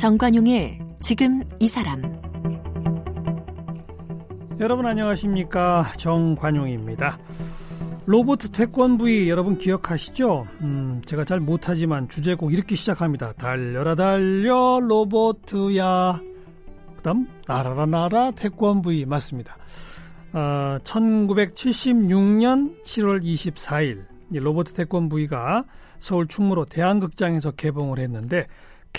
정관용의 지금 이 사람 여러분 안녕하십니까 정관용입니다. 로봇 태권브이 여러분 기억하시죠? 음, 제가 잘 못하지만 주제곡 이렇게 시작합니다. 달려라 달려 로봇야. 그다음 나라라 나라 태권브이 맞습니다. 어, 1976년 7월 24일 로봇 태권브이가 서울 충무로 대한극장에서 개봉을 했는데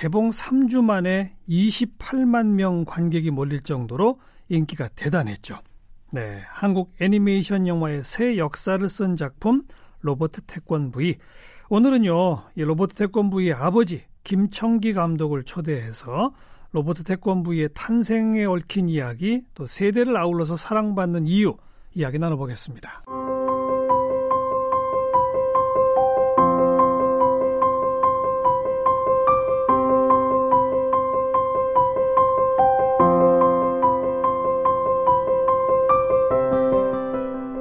개봉 3주 만에 28만 명 관객이 몰릴 정도로 인기가 대단했죠. 네, 한국 애니메이션 영화의 새 역사를 쓴 작품 로버트 태권브이. 오늘은요, 이 로버트 태권브이의 아버지 김청기 감독을 초대해서 로버트 태권브이의 탄생에 얽힌 이야기, 또 세대를 아울러서 사랑받는 이유 이야기 나눠보겠습니다.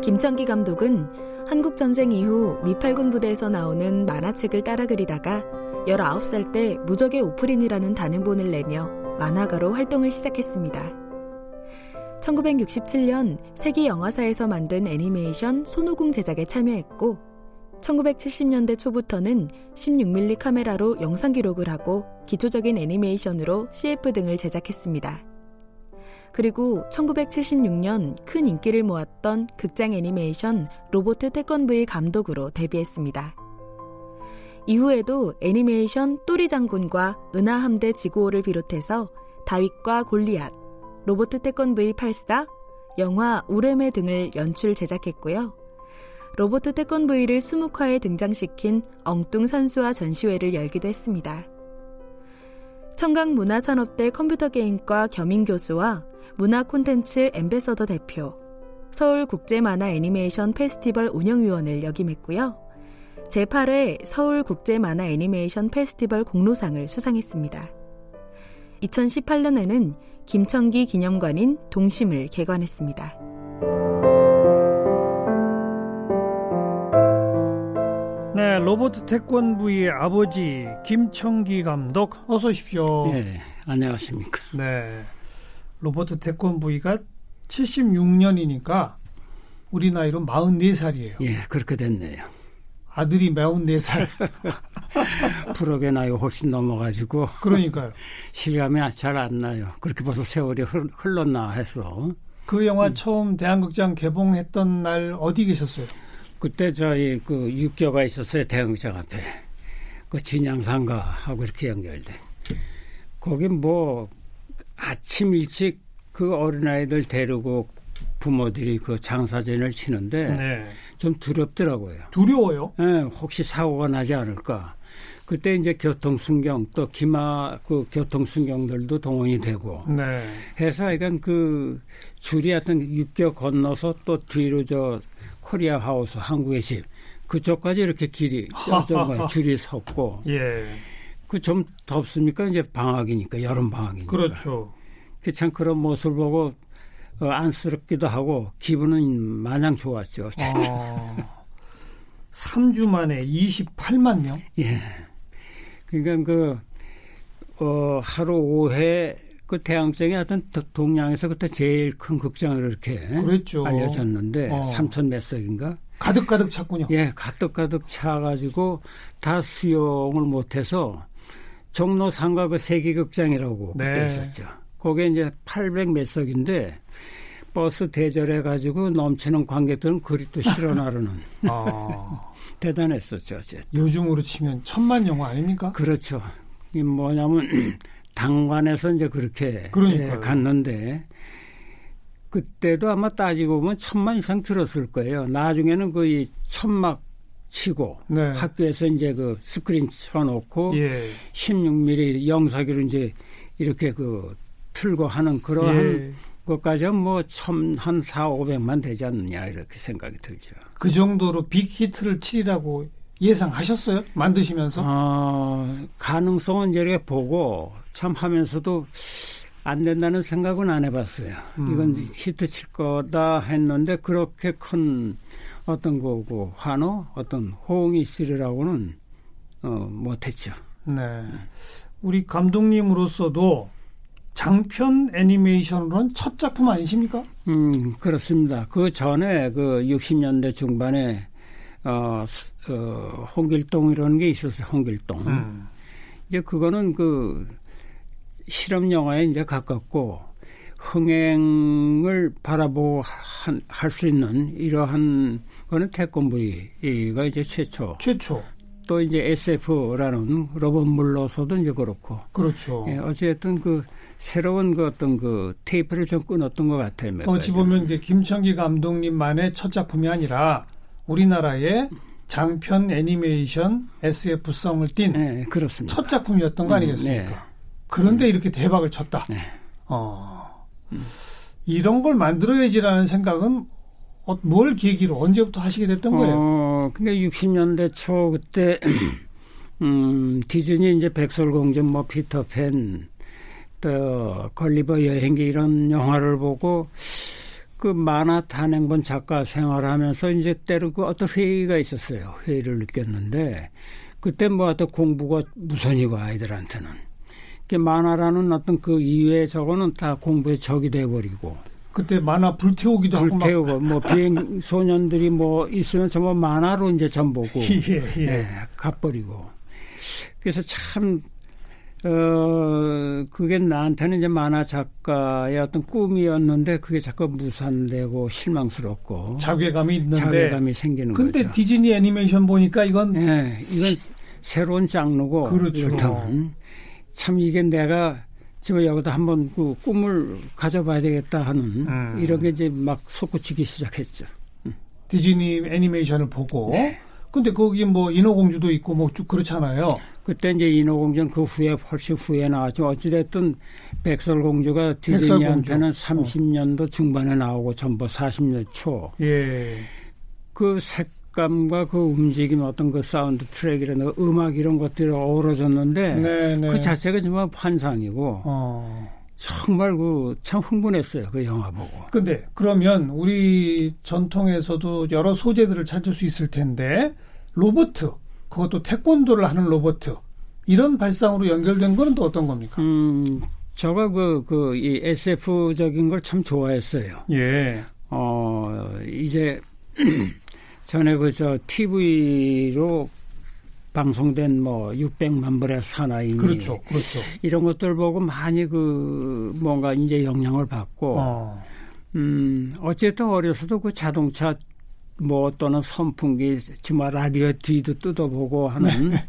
김창기 감독은 한국전쟁 이후 미팔군 부대에서 나오는 만화책을 따라 그리다가 19살 때 무적의 오프린이라는 단행본을 내며 만화가로 활동을 시작했습니다. 1967년 세계 영화사에서 만든 애니메이션 손오공 제작에 참여했고 1970년대 초부터는 16mm 카메라로 영상 기록을 하고 기초적인 애니메이션으로 CF 등을 제작했습니다. 그리고 1976년 큰 인기를 모았던 극장 애니메이션 로보트 태권브이 감독으로 데뷔했습니다. 이후에도 애니메이션 똘이 장군과 은하 함대 지구호를 비롯해서 다윗과 골리앗, 로보트 태권브이 84, 영화 우뢰매 등을 연출 제작했고요. 로보트 태권브이를 20화에 등장시킨 엉뚱 산수화 전시회를 열기도 했습니다. 청강문화산업대 컴퓨터게임과 겸임 교수와 문화 콘텐츠 엠베서더 대표, 서울국제만화 애니메이션 페스티벌 운영위원을 역임했고요. 제8회 서울국제만화 애니메이션 페스티벌 공로상을 수상했습니다. 2018년에는 김청기 기념관인 동심을 개관했습니다. 네, 로버트 태권브이의 아버지 김청기 감독 어서 오십시오. 네, 안녕하십니까. 네. 로버트 태권브이가 76년이니까 우리 나이로 44살이에요. 예, 그렇게 됐네요. 아들이 44살. 프로의 나이 훨씬 넘어가지고. 그러니까요. 실감이 잘 안 나요. 그렇게 벌써 세월이 흘렀나 해서. 그 영화 음. 처음 대한극장 개봉했던 날 어디 계셨어요? 그때 저희 그 육교가 있었어요. 대한극장 앞에. 그 진양상가하고 이렇게 연결돼. 거기 뭐 아침 일찍 그 어린아이들 데리고 부모들이 그 장사진을 치는데 네. 좀 두렵더라고요. 두려워요? 네, 혹시 사고가 나지 않을까. 그때 이제 교통순경 또 기마 그 교통순경들도 동원이 되고 네. 해서 하여간 그 줄이 하여튼 육교 건너서 또 뒤로 저 코리아 하우스 한국의 집 그쪽까지 이렇게 길이 뭐 줄이 섰고 예. 그 좀 덥습니까? 이제 방학이니까 여름 방학이니까. 그렇죠. 그참 그런 모습을 보고 어, 안쓰럽기도 하고 기분은 마냥 좋았죠. 아, 3주 만에 28만 명? 예. 그러니까 그 어, 하루 5회 그 대항쟁이 하여튼 동양에서 그때 제일 큰 극장을 이렇게 그랬죠. 알려졌는데 어. 3천 몇 석인가? 가득가득 찼군요. 예, 가득가득 차가지고 다 수용을 못해서 종로 상가 그 세기극장이라고 네. 그때 있었죠. 거기에 이제 800 몇 석인데 버스 대절해 가지고 넘치는 관객들은 그리 또 실어 나르는. 아. 대단했었죠, 어쨌든. 요즘으로 치면 천만 영화 아닙니까? 그렇죠. 이 뭐냐면 당관에서 이제 그렇게 예, 갔는데 그때도 아마 따지고 보면 천만 이상 들었을 거예요. 나중에는 거의 천막 치고 네. 학교에서 이제 그 스크린 쳐놓고 예. 16mm 영사기로 이제 이렇게 그 틀고 하는 그러한 예. 것까지 뭐천한 4, 500만 되지 않느냐 이렇게 생각이 들죠. 그 정도로 빅히트를 치리라고 예상하셨어요? 만드시면서? 어, 가능성은 이렇게 보고 참 하면서도 안 된다는 생각은 안 해봤어요. 음. 이건 히트 칠 거다 했는데 그렇게 큰 어떤 거고 환호 어떤 호응이 있으리라고는 어, 못했죠. 네. 우리 감독님으로서도 장편 애니메이션으로는 첫 작품 아니십니까? 음, 그렇습니다. 그 전에 그 60년대 중반에 어, 어 홍길동이라는 게 있었어요. 홍길동. 음. 이제 그거는 그 실험 영화에 이제 가깝고 흥행을 바라보고 할 수 있는 이러한 거는 태권브이가 이제 최초. 최초. 또 이제 SF라는 로봇 물로서도 이제 그렇고. 그렇죠. 예, 어쨌든 그 새로운 그 어떤 그 테이프를 좀 끊었던 것 같아요. 어찌 보면 이제 김창기 감독님만의 첫 작품이 아니라 우리나라의 장편 애니메이션 SF성을 띈 네, 그렇습니다. 첫 작품이었던 거 음, 아니겠습니까? 음, 네. 그런데 음. 이렇게 대박을 쳤다. 네. 어. 음. 이런 걸 만들어야지라는 생각은 어, 뭘 계기로 언제부터 하시게 됐던 거예요? 어, 그러니까 60년대 초 그때 음, 디즈니 이제 백설공주 뭐 피터팬 또 걸리버 여행기 이런 영화를 보고 그 만화 단행본 작가 생활하면서 이제 때로 그 어떤 회의가 있었어요. 회의를 느꼈는데 그때 뭐 어떤 공부가 무선이고 아이들한테는 그 만화라는 어떤 그 이외의 저거는 다 공부의 적이 돼버리고 그때 만화 불태우기도 불태우고 하고 뭐 비행 소년들이 뭐 있으면 전부 만화로 이제 전보고 예, 예. 예, 가버리고 그래서 참 어, 그게 나한테는 이제 만화 작가의 어떤 꿈이었는데 그게 자꾸 무산되고 실망스럽고 자괴감이 있는데 자괴감이 생기는 근데 거죠. 디즈니 애니메이션 보니까 이건 네, 이건 새로운 장르고 그렇죠. 참 이게 내가 지금 여기다 한번 그 꿈을 가져봐야 되겠다 하는 음. 이런 게 이제 막 솟구치기 시작했죠. 음. 디즈니 애니메이션을 보고 네. 근데 거기 뭐 인어공주도 있고 뭐 쭉 그렇잖아요. 그때 이제 인어공주는 그 후에 훨씬 후에 나왔죠. 어찌됐든 백설공주가 디즈니한테는 백설공주. 30년도 어. 중반에 나오고 전부 40년 초. 예. 그 색 감과 그 움직임 어떤 그 사운드 트랙이라는 음악 이런 것들이 어우러졌는데 네네. 네. 그 자체가 정말 환상이고 어. 정말 그 참 흥분했어요 그 영화 보고. 근데 그러면 우리 전통에서도 여러 소재들을 찾을 수 있을 텐데 로봇 그것도 태권도를 하는 로봇 이런 발상으로 연결된 거는 또 어떤 겁니까? 음, 저가 그, 그, 이 SF적인 걸 참 좋아했어요. 예. 어, 이제, 전에 그, 저, TV로 방송된 뭐 600만 불의 사나이. 그렇죠. 그렇죠. 이런 것들 보고 많이 그, 뭔가 이제 영향을 받고, 어. 음, 어쨌든 어려서도 그 자동차 뭐 또는 선풍기, 주말 라디오 뒤도 뜯어보고 하는 네.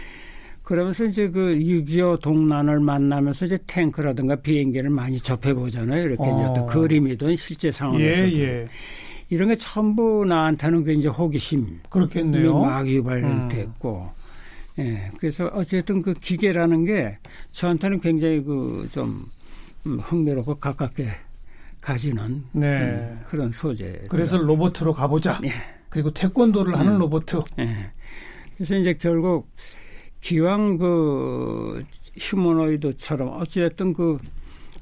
그러면서 이제 그 6.25 동란을 만나면서 이제 탱크라든가 비행기를 많이 접해보잖아요. 이렇게 어. 이제 그림이든 실제 상황에서. 예, 예. 이런 게 전부 나한테는 그 이제 호기심. 그렇겠네요. 막 유발됐고. 음. 예. 그래서 어쨌든 그 기계라는 게 저한테는 굉장히 그 좀 흥미롭고 가깝게 가지는 네. 음, 그런 소재. 그래서 로봇으로 가보자. 예. 그리고 태권도를 하는 음. 로봇. 예. 그래서 이제 결국 기왕 그 휴머노이드처럼 어찌됐든 그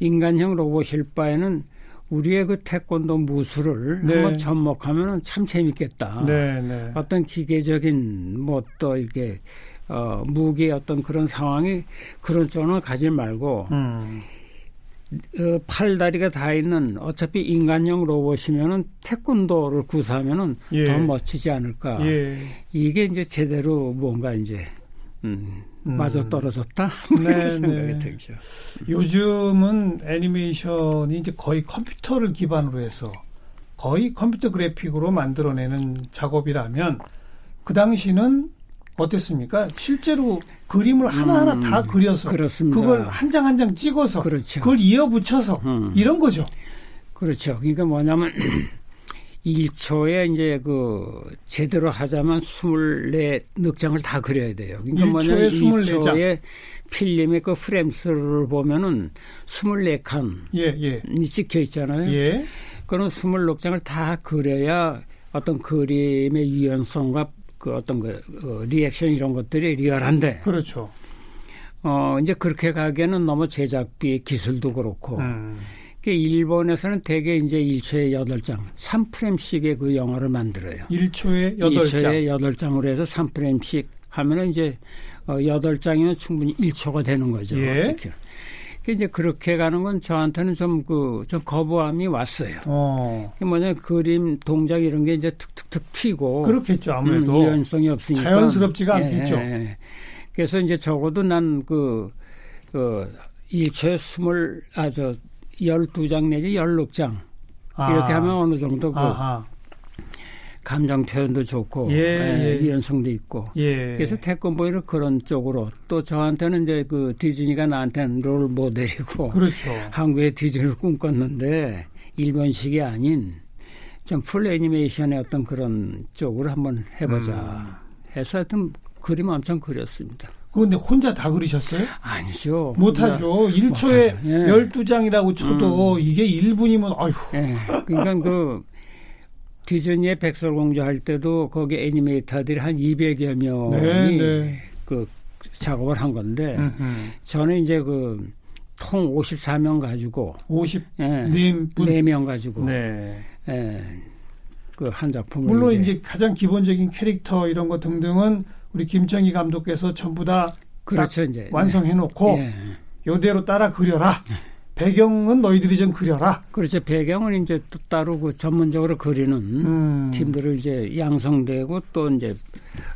인간형 로봇일 바에는 우리의 그 태권도 무술을 네. 한번 접목하면은 참 재밌겠다. 네, 네. 어떤 기계적인 뭐 또 이게 어 무기의 어떤 그런 상황이 그런 쪽을 가지 말고 음. 어, 팔다리가 다 있는 어차피 인간형 로봇이면은 태권도를 구사하면은 예. 더 멋지지 않을까. 예. 이게 이제 제대로 뭔가 이제 음, 맞아 떨어졌다. 뭐 네, 생각이 네. 들죠. 요즘은 애니메이션이 이제 거의 컴퓨터를 기반으로 해서 거의 컴퓨터 그래픽으로 만들어내는 작업이라면 그 당시는 어땠습니까? 실제로 그림을 하나하나 음, 다 그려서 그렇습니다. 그걸 한 장 한장 찍어서 그렇죠. 그걸 이어붙여서 음. 이런 거죠. 그렇죠. 그러니까 뭐냐면 1초에 이제 그 제대로 하자면 24늑장을 다 그려야 돼요. 그러니까 뭐냐면 1초에 필름의 그 프레임수를 보면은 24칸이 예, 예. 찍혀 있잖아요. 예. 그런 24장을 다 그려야 어떤 그림의 유연성과 그 어떤 그 어, 리액션 이런 것들이 리얼한데. 그렇죠. 어 이제 그렇게 가기에는 너무 제작비 기술도 그렇고. 음. 그 일본에서는 대개 이제 1초에 8장, 3프레임씩의 그 영화를 만들어요. 1초에 8장. 1초에 8장으로 해서 3프레임씩 하면은 이제 어, 8장이면 충분히 1초가 되는 거죠. 예. 이제 그렇게 가는 건 저한테는 좀 그, 좀 거부함이 왔어요. 어. 뭐냐, 그림, 동작 이런 게 이제 툭툭툭 튀고. 그렇겠죠, 아무래도. 음, 유연성이 없으니까. 자연스럽지가 예, 않겠죠. 예. 그래서 이제 적어도 난 그, 그, 1초에 스물, 아, 저, 12장 내지 16장. 아. 이렇게 하면 어느 정도 그, 아하. 감정 표현도 좋고 예, 예. 유연성도 있고 예. 그래서 태권보이는 그런 쪽으로 또 저한테는 이제 그 디즈니가 나한테는 롤 모델이고 그렇죠. 한국의 디즈니를 꿈꿨는데 일본식이 아닌 좀 풀 애니메이션의 어떤 그런 쪽으로 한번 해보자 음. 해서 하여튼 그림 엄청 그렸습니다. 그런데 혼자 다 그리셨어요? 아니죠. 못하죠. 1초에 예. 12장이라고 쳐도 음. 이게 1분이면 아휴. 예. 그러니까 그 디즈니의 백설공주 할 때도 거기 애니메이터들이 한 200여 명이 네, 네. 그 작업을 한 건데 음흠. 저는 이제 그 통 54명 가지고 50 예, 4명 가지고 네. 예, 그 한 작품을 물론 이제, 이제, 가장 기본적인 캐릭터 이런 거 등등은 우리 김정희 감독께서 전부 다 그렇죠 이제 완성해 놓고 예. 요대로 따라 그려라. 배경은 너희들이 좀 그려라. 그렇죠. 배경은 이제 또 따로 그 전문적으로 그리는 음. 팀들을 이제 양성되고 또 이제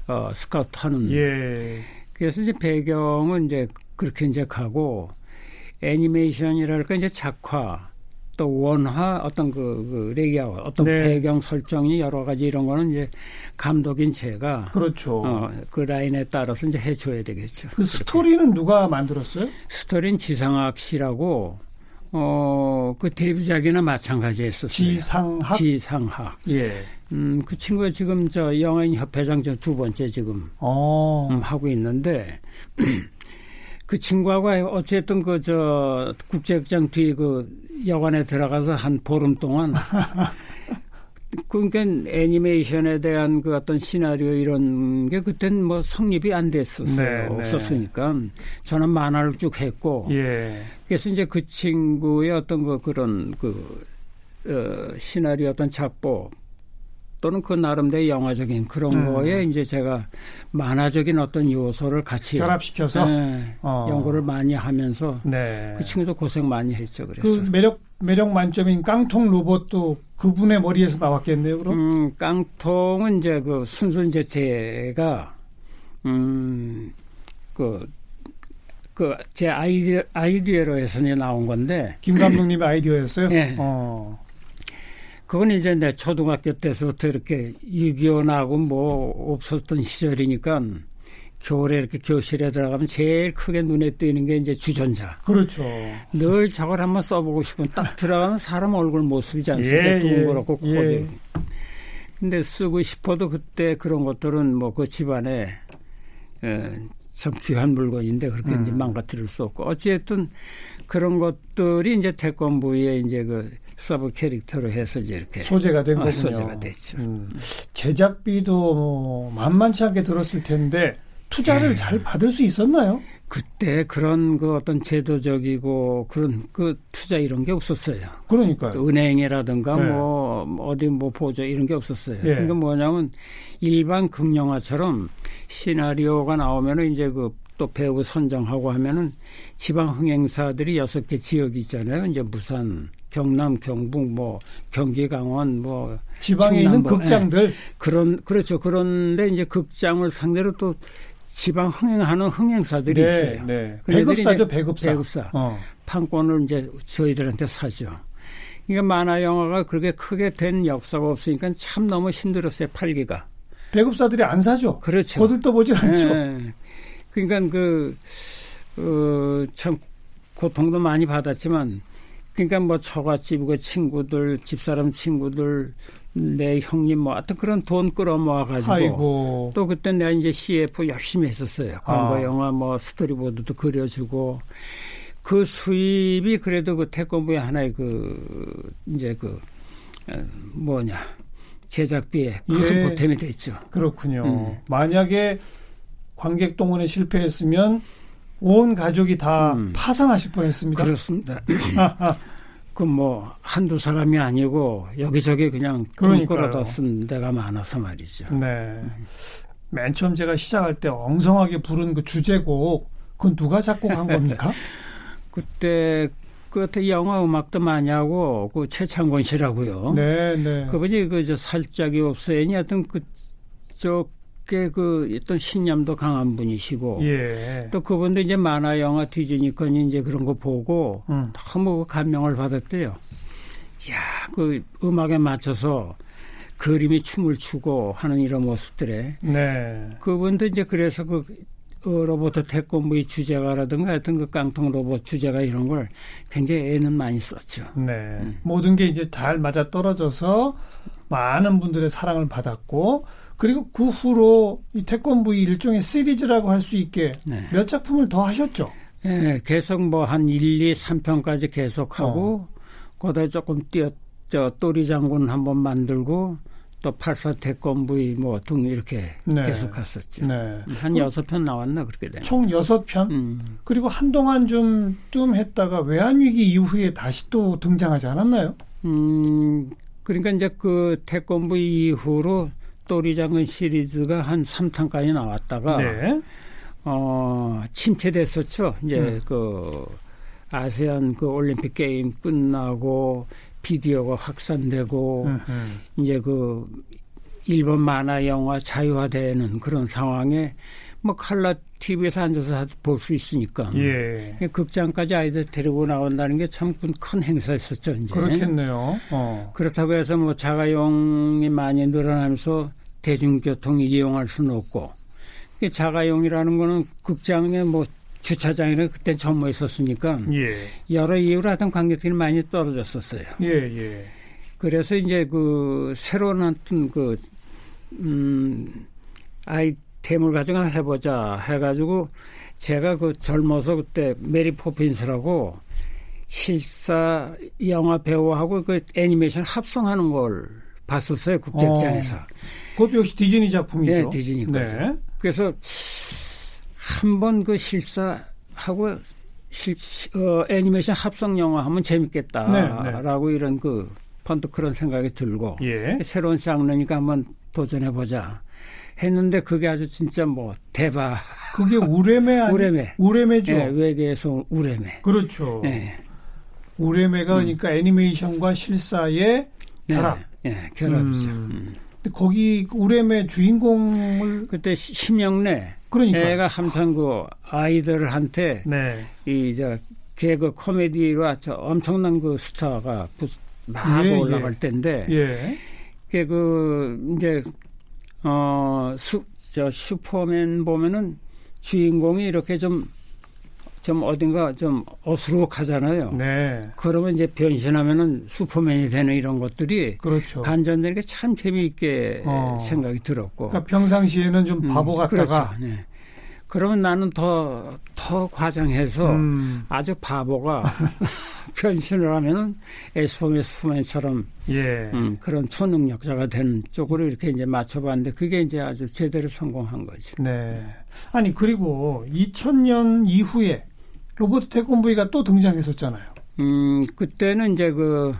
어, 스카우트 하는. 예. 그래서 이제 배경은 이제 그렇게 이제 가고 애니메이션이랄까 이제 작화 또 원화 어떤 그, 그 레이아웃 어떤 네. 배경 설정이 여러 가지 이런 거는 이제 감독인 제가 그렇죠. 어, 그 라인에 따라서 이제 해줘야 되겠죠. 그 스토리는 누가 만들었어요? 스토리는 지상학 씨라고 어, 그 데뷔작이나 마찬가지였었어요. 지상학? 지상학. 예. 음, 그 친구가 지금 저 영화인 협회장 저 두 번째 지금 어. 음, 하고 있는데 그 친구하고 어쨌든 그 저 국제극장 뒤에 그 여관에 들어가서 한 보름 동안 그러니까 애니메이션에 대한 그 어떤 시나리오 이런 게 그땐 뭐 성립이 안 됐었어요. 네, 네. 없었으니까 네. 저는 만화를 쭉 했고 예. 그래서 이제 그 친구의 어떤 그 그런 그 어, 시나리오 어떤 작법 또는 그 나름대로 영화적인 그런 음. 거에 이제 제가 만화적인 어떤 요소를 같이 결합시켜서 네, 어. 연구를 많이 하면서 네. 그 친구도 고생 많이 했죠. 그래서 그 매력 매력 만점인 깡통 로봇도 그분의 머리에서 나왔겠네요. 그럼 음, 깡통은 이제 그 순수 이제 제가 음그 그 제 아이디어 아이디어로 해서 나온 건데 김 감독님의 아이디어였어요. 네. 어. 그건 이제 내 초등학교 때서부터 이렇게 6.25 나고 뭐 없었던 시절이니까 겨울에 이렇게 교실에 들어가면 제일 크게 눈에 띄는 게 이제 주전자. 그렇죠. 늘 저걸 한번 써보고 싶으면 딱 들어가면 사람 얼굴 모습이지 않습니까? 예, 둥그렇고 예. 코도. 예. 근데 쓰고 싶어도 그때 그런 것들은 뭐 그 집안에 에, 참 귀한 물건인데 그렇게 음. 이제 망가뜨릴 수 없고 어찌됐든 그런 것들이 이제 태권브이 이제 그 sub 캐릭터로 해서 이제 이렇게 소재가 된 어, 거군요. 소재가 됐죠. 음. 제작비도 뭐 만만치 않게 들었을 텐데 투자를 네. 잘 받을 수 있었나요? 그때 그런 그 어떤 제도적이고 그런 그 투자 이런 게 없었어요. 그러니까요. 은행이라든가 네. 뭐 어디 뭐 보조 이런 게 없었어요. 네. 그러니까 뭐냐면 일반 극영화처럼 시나리오가 나오면은 이제 그 또 배우 선정하고 하면은 지방 흥행사들이 여섯 개 지역이 있잖아요. 이제 부산, 경남, 경북, 뭐 경기, 강원, 뭐 지방에 있는 극장들 네. 그런 그렇죠. 그런데 이제 극장을 상대로 또 지방 흥행하는 흥행사들이 네, 있어요. 네. 배급사죠, 배급사. 배급사. 어. 판권을 이제 저희들한테 사죠. 그러니까 만화 영화가 그렇게 크게 된 역사가 없으니까 참 너무 힘들었어요, 팔기가. 배급사들이 안 사죠. 그렇죠. 거들떠 보질 않죠. 네. 그러니까 그, 어, 참 고통도 많이 받았지만 그러니까 뭐 처갓집이고 친구들, 집사람 친구들, 내 형님 뭐 하여튼 그런 돈 끌어모아 가지고 또 그때 내가 이제 CF 열심히 했었어요. 광고 아. 영화 뭐 스토리보드도 그려주고 그 수입이 그래도 그 태권부의 하나의 그 이제 그 어, 뭐냐 제작비에 큰 예. 보탬이 됐죠. 그렇군요. 음. 만약에 관객 동원에 실패했으면 온 가족이 다 음. 파산하실 뻔했습니다. 그렇습니다. 그뭐 한두 사람이 아니고 여기저기 그냥 돈 끌어다 쓴 데가 많아서 말이죠. 네. 맨 처음 제가 시작할 때 엉성하게 부른 그 주제곡 그건 누가 작곡한 겁니까? 그때 그때 영화 음악도 많이 하고 그 최창권 씨라고요. 네, 네. 그분이 그저 살짝이 없어야니 하여튼 그쪽 에그 어떤 신념도 강한 분이시고 예. 또 그분도 이제 만화 영화 디즈니컨이 이제 그런 거 보고 음. 너무 감명을 받았대요. 야, 그 음악에 맞춰서 그림이 춤을 추고 하는 이런 모습들에 네. 그분도 이제 그래서 그 로봇 태권브의 주제가라든가 하여튼 그 깡통 로봇 주제가 이런 걸 굉장히 애는 많이 썼죠. 네. 음. 모든 게 이제 잘 맞아 떨어져서 많은 분들의 사랑을 받았고 그리고 그 후로 이 태권브이 일종의 시리즈라고 할 수 있게 네. 몇 작품을 더 하셨죠. 네, 계속 뭐 한 1, 2, 3편까지 계속 하고 어. 거기다 조금 뛰었죠. 또리 장군 한번 만들고 또 팔사 태권부의 뭐등 이렇게 네. 계속 갔었죠. 네. 한 여섯 편 나왔나 그렇게 되면. 총 여섯 편. 음. 그리고 한동안 좀 뜸했다가 외환 위기 이후에 다시 또 등장하지 않았나요? 음, 그러니까 이제 그 태권부 이후로 또리장군 시리즈가 한 3탄까지 나왔다가 네. 어, 침체됐었죠. 이제 음. 그 아세안 그 올림픽 게임 끝나고 비디오가 확산되고 으흠. 이제 그 일본 만화 영화 자유화되는 그런 상황에 뭐 칼라 TV에서 앉아서 볼 수 있으니까 예. 극장까지 아이들 데리고 나온다는 게 참 큰 행사였었죠 이제 그렇겠네요. 어. 그렇다고 해서 뭐 자가용이 많이 늘어나면서 대중교통 이용할 수는 없고 자가용이라는 거는 극장에 뭐 주차장에는 그때 전무 있었으니까 예. 여러 이유로 하여튼 관객들이 많이 떨어졌었어요. 예, 예. 그래서 이제 그 새로운 어떤 그, 음, 아이템을 가지고 해보자 해가지고 제가 그 젊어서 그때 메리 포핀스라고 실사 영화 배우하고 그 애니메이션 합성하는 걸 봤었어요 극장에서. 어, 그것도 역시 디즈니 작품이죠. 네, 디즈니 거죠. 네. 그래서 한 번 그 실사하고 실, 어, 애니메이션 합성 영화 하면 재밌겠다라고 네, 네. 이런 그 펀드 그런 생각이 들고 예. 새로운 장르니까 한번 도전해 보자 했는데 그게 아주 진짜 뭐 대박. 그게 우레메 아니? 우레메. 우레메죠. 네, 외계에서 우레메. 그렇죠. 네. 우레메가 음. 그러니까 애니메이션과 실사의 네. 결합. 네, 결합이죠. 음. 음. 거기 우레메 주인공을 그때 심영래 그러니까 애가 한편 그 아이들한테 네. 이저 개그 코미디로 저 엄청난 그 스타가 막 예, 예. 올라갈 예. 때인데 예. 그 이제 어 수 저 슈퍼맨 보면은 주인공이 이렇게 좀 좀 어딘가 좀 어수룩하잖아요. 네. 그러면 이제 변신하면은 슈퍼맨이 되는 이런 것들이 그렇죠. 반전되는 게 참 재미있게 어. 생각이 들었고. 그러니까 평상시에는 좀 바보 음, 같다가 그렇죠. 네. 그러면 나는 더, 더 과장해서 음. 아주 바보가 변신을 하면은 에스포메스포맨처럼 예. 음, 그런 초능력자가 되는 쪽으로 이렇게 이제 맞춰봤는데 그게 이제 아주 제대로 성공한 거죠. 네. 아니, 그리고 2000년 이후에 로버트 태권브이가 또 등장했었잖아요. 음, 그때는 이제 그,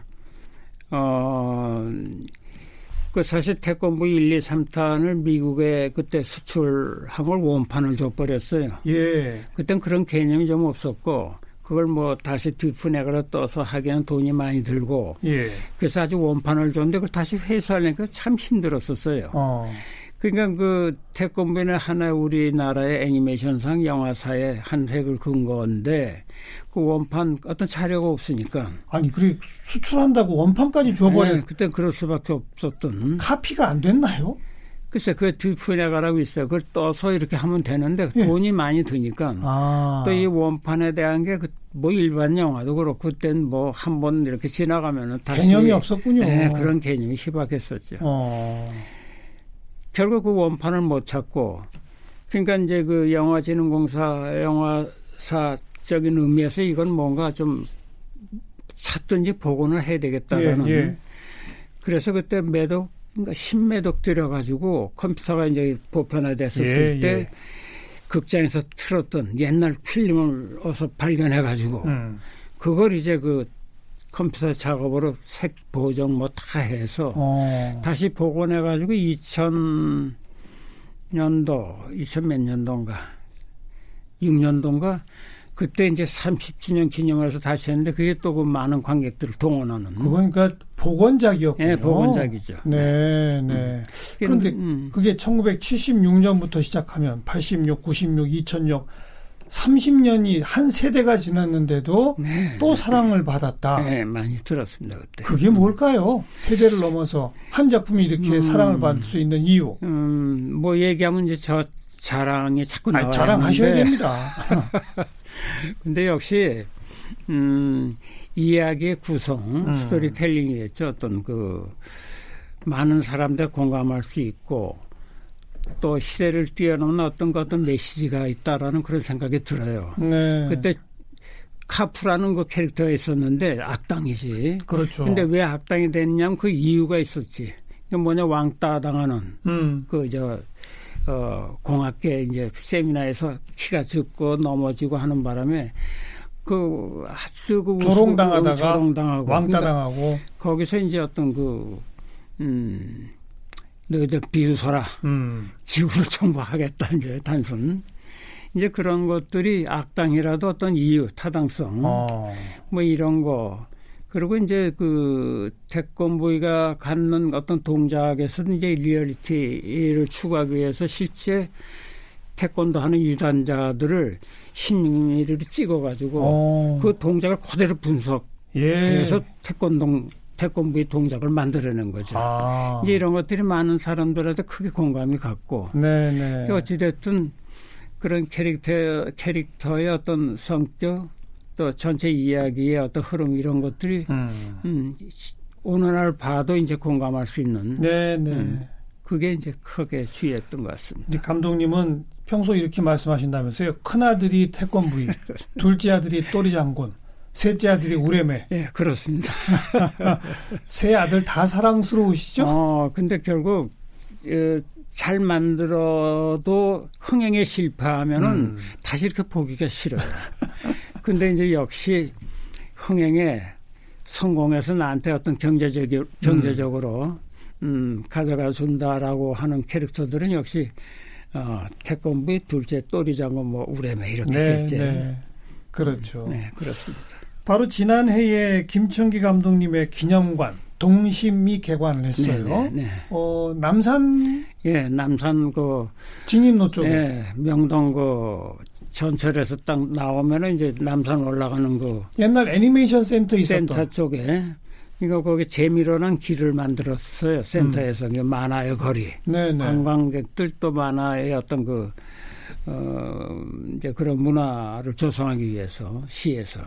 어, 그 사실 태권부 1, 2, 3탄을 미국에 그때 수출한 걸 원판을 줘버렸어요. 예. 그땐 그런 개념이 좀 없었고 그걸 뭐 다시 뒷분해가로 떠서 하기에는 돈이 많이 들고 예. 그래서 아주 원판을 줬는데 그걸 다시 회수하려니까 참 힘들었었어요. 어. 그러니까 그 태권부는 하나 우리나라의 애니메이션상 영화사의 한 획을 긋은 건데 그 원판 어떤 자료가 없으니까. 아니 그래 수출한다고 원판까지 줘버려. 네, 그때 그럴 수밖에 없었던. 카피가 안 됐나요? 글쎄 그 뒷분해가라고 있어요. 그걸 떠서 이렇게 하면 되는데 예. 돈이 많이 드니까 아. 또이 원판에 대한 게그뭐 일반 영화도 그렇고 그땐 뭐 한 번 이렇게 지나가면은 다시 개념이 없었군요. 네, 그런 개념이 희박했었죠. 어. 결국 그 원판을 못 찾고 그러니까 이제 그 영화진흥공사 영화사적인 의미에서 이건 뭔가 좀 찾든지 복원을 해야 되겠다라는 예, 예. 그래서 그때 매독 그러니까 신매독 들여가지고 컴퓨터가 이제 보편화됐었을 예, 때 예. 극장에서 틀었던 옛날 필름을 어서 발견해가지고 음. 그걸 이제 그 컴퓨터 작업으로 색 보정 뭐 다 해서 어. 다시 복원해가지고 2000 2000년도, 2000 몇 년도인가, 6년도인가, 그때 이제 30주년 기념을 해서 다시 했는데 그게 또 그 많은 관객들을 동원하는. 그건 그러니까 복원작이었군요. 네, 복원작이죠. 네, 네. 음. 그런데 음. 그게 1976년부터 시작하면 86, 96, 2006 30년이 한 세대가 지났는데도 네. 또 사랑을 받았다. 네, 많이 들었습니다 그때. 그게 뭘까요? 세대를 넘어서 한 작품이 이렇게 음, 사랑을 받을 수 있는 이유. 음, 뭐 얘기하면 이제 저 자랑이 자꾸 나와요. 자랑하셔야 됩니다. 근데 역시 음, 이야기의 구성, 음. 스토리텔링이겠죠. 어떤 그 많은 사람들 공감할 수 있고 또 시대를 뛰어넘는 어떤 것 어떤 메시지가 있다라는 그런 생각이 들어요. 네. 그때 카프라는 그 캐릭터가 있었는데 악당이지. 그렇죠. 근데 왜 악당이 됐냐면 그 이유가 있었지. 그 뭐냐 왕따 당하는 음. 그저 어 공학계 이제 세미나에서 키가 적고 넘어지고 하는 바람에 그그 조롱당하다가 조롱당하고 왕따당하고 그러니까 거기서 이제 어떤 그 음. 너희들 비웃어라. 음. 지구를 정복하겠다. 이제 단순. 이제 그런 것들이 악당이라도 어떤 이유, 타당성, 어. 뭐 이런 거. 그리고 이제 그 태권브이가 갖는 어떤 동작에서 이제 리얼리티를 추구하기 위해서 실제 태권도 하는 유단자들을 심리를 찍어가지고 어. 그 동작을 그대로 분석해서 예. 태권도 태권브이 동작을 만들어낸 거죠. 아. 이제 이런 것들이 많은 사람들한테 크게 공감이 갔고. 네네. 어찌됐든 그런 캐릭터, 캐릭터의 어떤 성격 또 전체 이야기의 어떤 흐름 이런 것들이 음. 음, 오늘날 봐도 이제 공감할 수 있는. 네네. 음, 그게 이제 크게 주의했던 것 같습니다. 감독님은 평소 이렇게 말씀하신다면서요. 큰 아들이 태권부이, 둘째 아들이 또리 장군, 셋째 아들이 우레메. 예, 그렇습니다. 세 아들 다 사랑스러우시죠? 어, 근데 결국 어, 잘 만들어도 흥행에 실패하면은 음. 다시 이렇게 보기가 싫어요. 근데 이제 역시 흥행에 성공해서 나한테 어떤 경제적 경제적으로 음, 음 가져가 준다라고 하는 캐릭터들은 역시 어, 태권부의 둘째 또리장군 뭐 우레메 이렇게 네, 셋째. 네. 그렇죠. 네, 그렇습니다. 바로 지난해에 김청기 감독님의 기념관 동심이 개관을 했어요. 네, 네, 네. 어, 남산 예, 남산 그 진입로 쪽에 예, 명동 그 전철에서 딱 나오면은 이제 남산 올라가는 그 옛날 애니메이션 센터 있었던 센터 쪽에 이거 거기 재미로란 길을 만들었어요. 센터에서 음. 만화의 거리. 네네. 네. 관광객들 또 만화의 어떤 그 어, 이제 그런 문화를 조성하기 위해서 시에서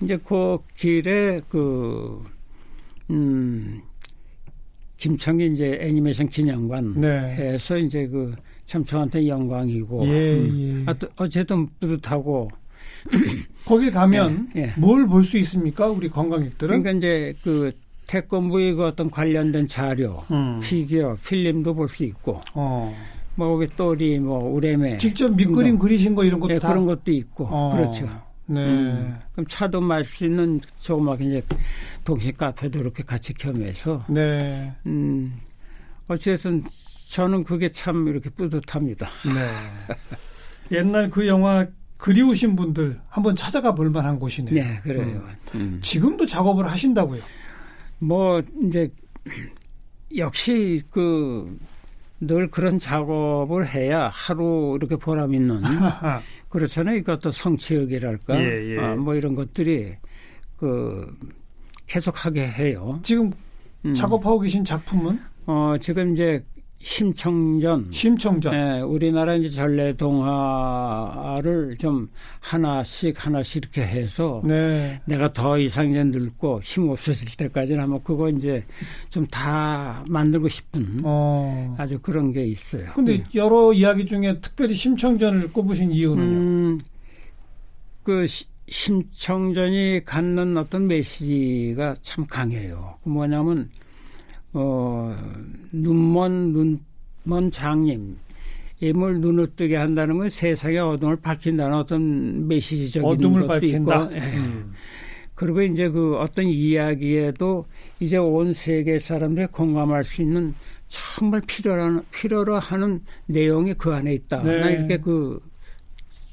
이제 그 길에 그, 음, 김청기 이제 애니메이션 기념관 네. 해서 이제 그 참 저한테 영광이고 예, 음, 예. 어쨌든 뿌듯하고 거기 가면 예, 예. 뭘 볼 수 있습니까 우리 관광객들은? 그러니까 이제 그 태권부의 그 어떤 관련된 자료, 음. 피규어, 필름도 볼 수 있고, 어. 뭐 거기 또리, 뭐 우레메, 직접 밑그림 그리신 거 이런 것도 예, 그런 것도 있고, 어. 그렇죠. 네. 음, 그럼 차도 마실 수 있는 조그맣게 이제 동시 카페도 이렇게 같이 겸해서. 네. 음, 어찌됐든 저는 그게 참 이렇게 뿌듯합니다. 네. 옛날 그 영화 그리우신 분들 한번 찾아가 볼 만한 곳이네요. 네, 그래요. 음. 음. 지금도 작업을 하신다고요? 뭐 이제 역시 그 늘 그런 작업을 해야 하루 이렇게 보람 있는 그렇잖아요. 이것도 성취욕이랄까, 예, 예. 아, 뭐 이런 것들이 그 계속하게 해요. 지금 음. 작업하고 계신 작품은? 어 지금 이제 심청전. 심청전. 예, 우리나라 이제 전래 동화를 좀 하나씩 하나씩 이렇게 해서 네. 내가 더 이상 이제 늙고 힘 없어질 때까지는 아마 그거 이제 좀 다 만들고 싶은 어. 아주 그런 게 있어요. 근데 네. 여러 이야기 중에 특별히 심청전을 꼽으신 이유는요? 음, 그 심청전이 갖는 어떤 메시지가 참 강해요. 그 뭐냐면 어, 눈먼, 눈먼 장님, 임을 눈을 뜨게 한다는 건 세상의 어둠을 밝힌다는 어떤 메시지적인 어둠을 밝힌다. 예. 음. 그리고 이제 그 어떤 이야기에도 이제 온 세계 사람들이 공감할 수 있는 정말 필요로, 필요로 하는 내용이 그 안에 있다. 네. 나 이렇게 그,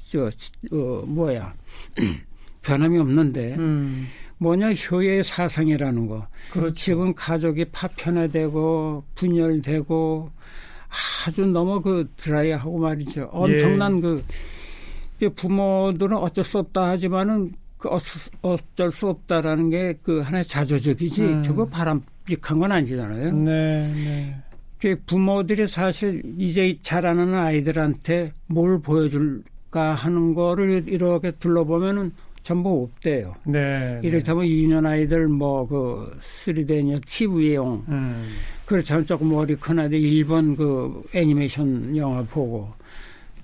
저, 어, 뭐야. 변함이 없는데, 음. 뭐냐, 효의 사상이라는 거. 그렇죠. 지금 가족이 파편화되고, 분열되고, 아주 너무 그 드라이하고 말이죠. 엄청난 예. 그, 부모들은 어쩔 수 없다 하지만은 그 어쩔 수 없다라는 게 그 하나의 자조적이지 음. 그거 바람직한 건 아니잖아요. 네, 네. 그 부모들이 사실 이제 자라는 아이들한테 뭘 보여줄까 하는 거를 이렇게 둘러보면은 전부 없대요. 네. 네. 이를테면 유년 아이들 뭐 그 3D냐 TV용 음. 그렇죠 조금 머리 큰 아이들 일본 그 애니메이션 영화 보고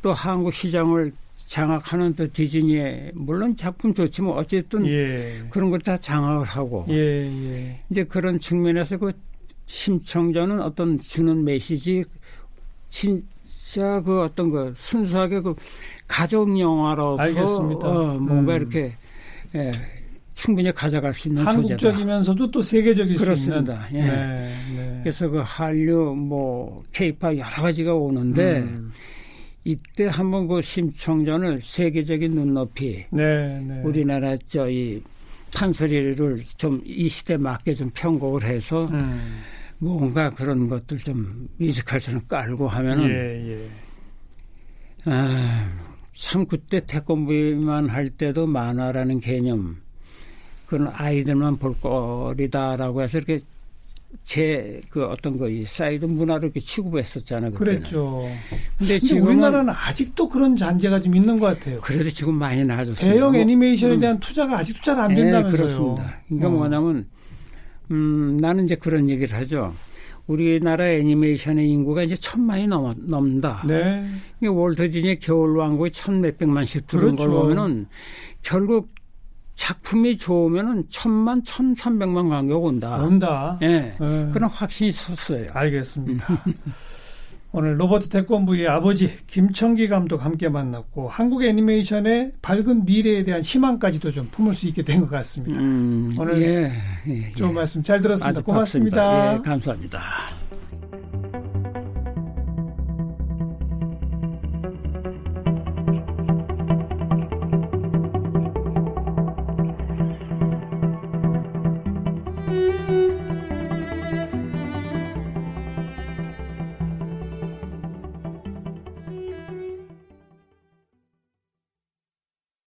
또 한국 시장을 장악하는 또 디즈니의 물론 작품 좋지만 어쨌든 예. 그런 걸 다 장악을 하고 예, 예. 이제 그런 측면에서 그 심청전은 어떤 주는 메시지 진짜 그 어떤 그 순수하게 그 가족 영화로서 알겠습니다. 어, 뭔가 음. 이렇게 예, 충분히 가져갈 수 있는 한국적이면서도 소재다. 또 세계적일 그렇습니다. 수 있는. 예. 네, 네. 그래서 그 한류 뭐 케이팝 여러 가지가 오는데 음. 이때 한번 그 심청전을 세계적인 눈높이 네, 네. 우리나라 저희 판소리를 좀 이 시대에 맞게 좀 편곡을 해서 음. 뭔가 그런 것들 좀 뮤지컬처럼 깔고 하면은 예, 예. 아, 참 그때 태권브이만 할 때도 만화라는 개념 그런 아이들만 볼 거리다라고 해서 이렇게 제 그 어떤 거이 사이드 문화를 이렇게 취급했었잖아요. 그때는. 그랬죠. 근데 지금 우리나라는 아직도 그런 잔재가 좀 있는 것 같아요. 그래도 지금 많이 나아졌어요. 대형 애니메이션에 음. 대한 투자가 아직도 잘 안 된다면서요. 네, 그렇습니다. 그러니까 어. 뭐냐면 음, 나는 이제 그런 얘기를 하죠. 우리나라 애니메이션의 인구가 이제 천만이 넘, 넘는다. 네. 월터 디즈니 겨울왕국이 천 몇백만씩 들은 그렇죠. 걸 보면은 결국 작품이 좋으면은 천만, 천삼백만 관객 온다. 온다. 예. 네. 그런 확신이 섰어요. 알겠습니다. 오늘 로버트 태권브의 아버지 김청기 감독 함께 만났고 한국 애니메이션의 밝은 미래에 대한 희망까지도 좀 품을 수 있게 된 것 같습니다. 음, 오늘 예, 예, 좋은 예. 말씀 잘 들었습니다. 고맙습니다. 예, 감사합니다.